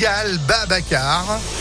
Gall, Babacar.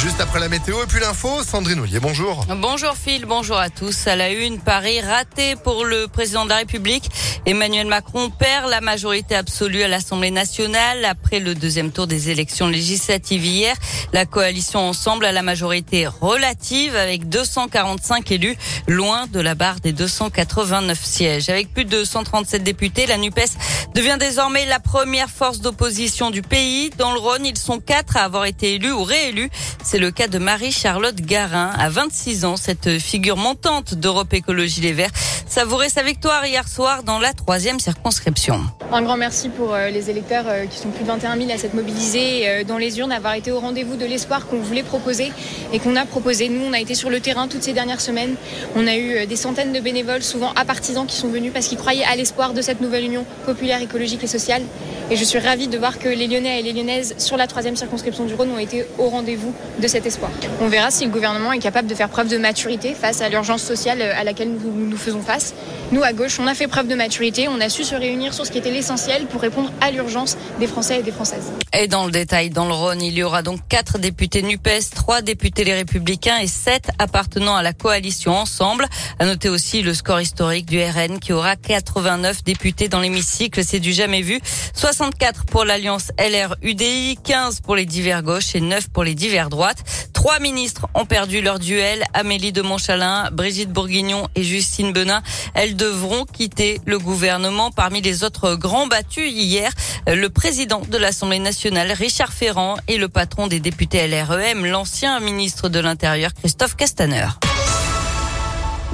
Juste après la météo et puis l'info, Sandrine Ollier, bonjour. Bonjour Phil, bonjour à tous. À la une, Paris raté pour le président de la République. Emmanuel Macron perd la majorité absolue à l'Assemblée nationale après le deuxième tour des élections législatives hier. La coalition Ensemble a la majorité relative avec 245 élus, loin de la barre des 289 sièges. Avec plus de 137 députés, la NUPES devient désormais la première force d'opposition du pays. Dans le Rhône, ils sont quatre à avoir été élus ou réélus. C'est le cas de Marie-Charlotte Garin. À 26 ans, cette figure montante d'Europe Écologie Les Verts savourait sa victoire hier soir dans la troisième circonscription. Un grand merci pour euh, les électeurs euh, qui sont plus de 21 000 à s'être mobilisés euh, dans les urnes, d'avoir été au rendez-vous de l'espoir qu'on voulait proposer et qu'on a proposé. Nous, on a été sur le terrain toutes ces dernières semaines. On a eu des centaines de bénévoles, souvent à partisans, qui sont venus parce qu'ils croyaient à l'espoir de cette nouvelle union populaire, écologique et sociale. Et je suis ravie de voir que les Lyonnais et les Lyonnaises sur la troisième circonscription du Rhône ont été au rendez-vous de cet espoir. On verra si le gouvernement est capable de faire preuve de maturité face à l'urgence sociale à laquelle nous, nous faisons face. Nous, à gauche, on a fait preuve de maturité. On a su se réunir sur ce qui était l'essentiel pour répondre à l'urgence des Français et des Françaises. Et dans le détail, dans le Rhône, il y aura donc quatre députés NUPES, trois députés les Républicains et sept appartenant à la coalition Ensemble. À noter aussi le score historique du RN qui aura 89 députés dans l'hémicycle. C'est du jamais vu. 64 pour l'alliance LR-UDI, 15 pour les divers gauches et 9 pour les divers droites. Trois ministres ont perdu leur duel. Amélie de Montchalin, Brigitte Bourguignon et Justine Benin. Elles devront quitter le gouvernement. Parmi les autres grands battus hier, le président de l'Assemblée nationale, Richard Ferrand, et le patron des députés LREM, l'ancien ministre de l'Intérieur, Christophe Castaner.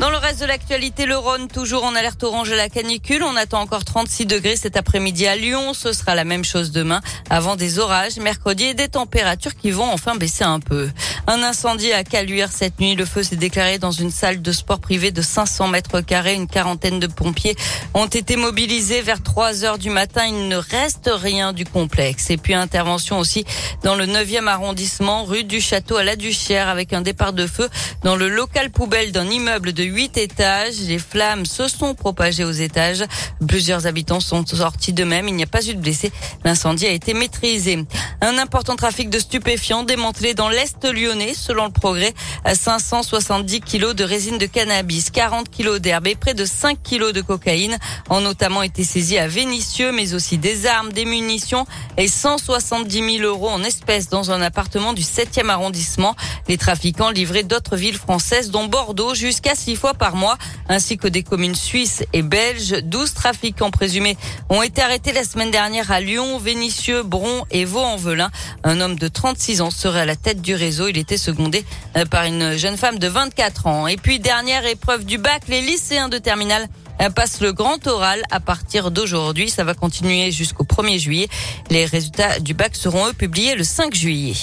Dans le reste de l'actualité, le Rhône toujours en alerte orange à la canicule. On attend encore 36 degrés cet après-midi à Lyon. Ce sera la même chose demain avant des orages mercredi et des températures qui vont enfin baisser un peu. Un incendie à Caluire cette nuit. Le feu s'est déclaré dans une salle de sport privée de 500 mètres carrés. Une quarantaine de pompiers ont été mobilisés vers 3 heures du matin. Il ne reste rien du complexe. Et puis intervention aussi dans le 9e arrondissement, rue du Château à la Duchère avec un départ de feu dans le local poubelle d'un immeuble de huit étages. Les flammes se sont propagées aux étages. Plusieurs habitants sont sortis d'eux-mêmes. Il n'y a pas eu de blessés. L'incendie a été maîtrisé. Un important trafic de stupéfiants démantelé dans l'Est lyonnais, selon le progrès, à 570 kilos de résine de cannabis, 40 kilos d'herbe et près de 5 kilos de cocaïne ont notamment été saisis à Vénissieux, mais aussi des armes, des munitions et 170 000 euros en espèces dans un appartement du 7e arrondissement. Les trafiquants livraient d'autres villes françaises, dont Bordeaux, jusqu'à 6 fois par mois, ainsi que des communes suisses et belges. 12 trafiquants présumés ont été arrêtés la semaine dernière à Lyon, Vénissieux, Bron et Vaux-en-Velin. Un homme de 36 ans serait à la tête du réseau. Il était secondé euh, par une jeune femme de 24 ans. Et puis, dernière épreuve du bac, les lycéens de terminale euh, passent le grand oral à partir d'aujourd'hui. Ça va continuer jusqu'au 1er juillet. Les résultats du bac seront eux publiés le 5 juillet.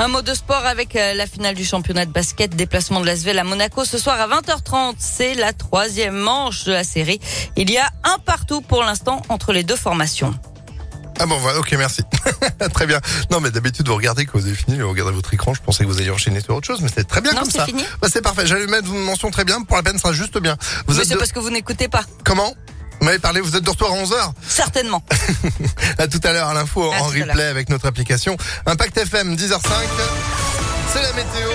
Un mot de sport avec euh, la finale du championnat de basket, déplacement de l'Asvel à Monaco ce soir à 20h30. C'est la troisième manche de la série. Il y a un partout pour l'instant entre les deux formations. Ah bon, voilà, ok, merci. très bien. Non, mais d'habitude, vous regardez quand vous avez fini, vous regardez votre écran. Je pensais que vous alliez enchaîner sur autre chose, mais c'est très bien non, comme ça. Fini. Bah, c'est parfait. J'allais mettre une mention très bien. Pour la peine, ça sera juste bien. Vous mais c'est de... parce que vous n'écoutez pas. Comment? Vous m'avez parlé, vous êtes de retour à 11h Certainement. à tout à l'heure à l'info en replay avec notre application Impact FM 10h05. C'est la météo.